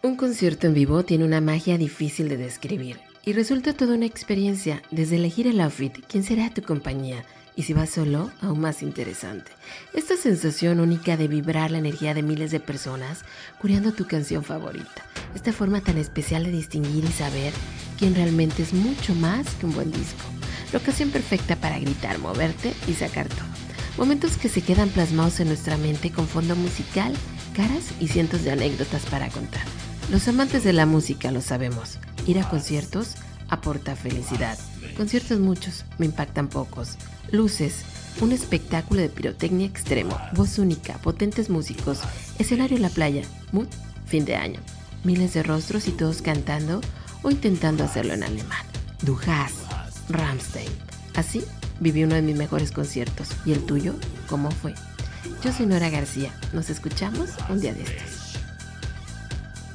Un concierto en vivo tiene una magia difícil de describir y resulta toda una experiencia, desde elegir el outfit, quién será tu compañía, y si vas solo, aún más interesante. Esta sensación única de vibrar la energía de miles de personas curiando tu canción favorita. Esta forma tan especial de distinguir y saber quién realmente es mucho más que un buen disco. La ocasión perfecta para gritar, moverte y sacar todo. Momentos que se quedan plasmados en nuestra mente con fondo musical, caras y cientos de anécdotas para contar. Los amantes de la música lo sabemos. Ir a conciertos aporta felicidad. Conciertos muchos, me impactan pocos. Luces, un espectáculo de pirotecnia extremo, voz única, potentes músicos, escenario en la playa, mood, fin de año. Miles de rostros y todos cantando o intentando hacerlo en alemán. Du hast, Ramstein. Así viví uno de mis mejores conciertos. ¿Y el tuyo? ¿Cómo fue? Yo soy Nora García. Nos escuchamos un día de estos.